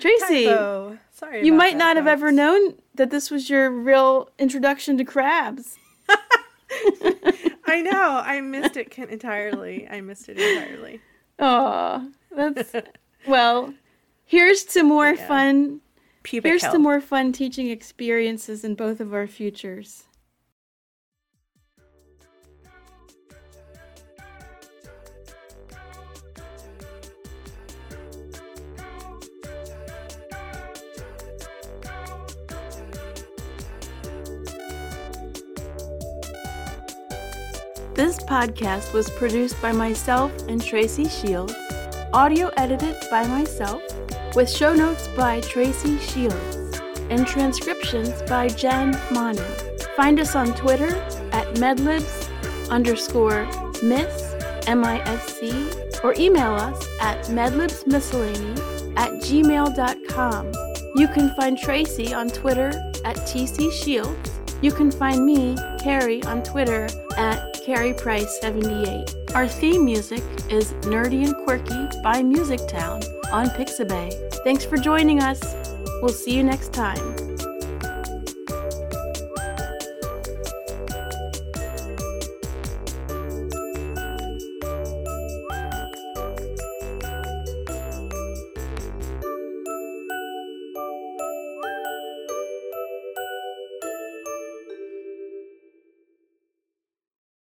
tracy Typo. sorry you might not folks. have ever known that this was your real introduction to crabs (laughs) i know i missed it entirely i missed it entirely oh that's well Here's to more yeah. fun. Pubic here's health. to more fun teaching experiences in both of our futures. This podcast was produced by myself and Tracy Shields, audio edited by myself, with show notes by Tracy Shields, and transcriptions by Jen Manu. Find us on Twitter at medlibs underscore miss, M-I-S-C, or email us at medlibsmiscellany at gmail.com. You can find Tracy on Twitter at TC Shields. You can find me, Carrie, on Twitter at Carrie Price 78. Our theme music is Nerdy and Quirky by Music Town on Pixabay. Thanks for joining us. We'll see you next time.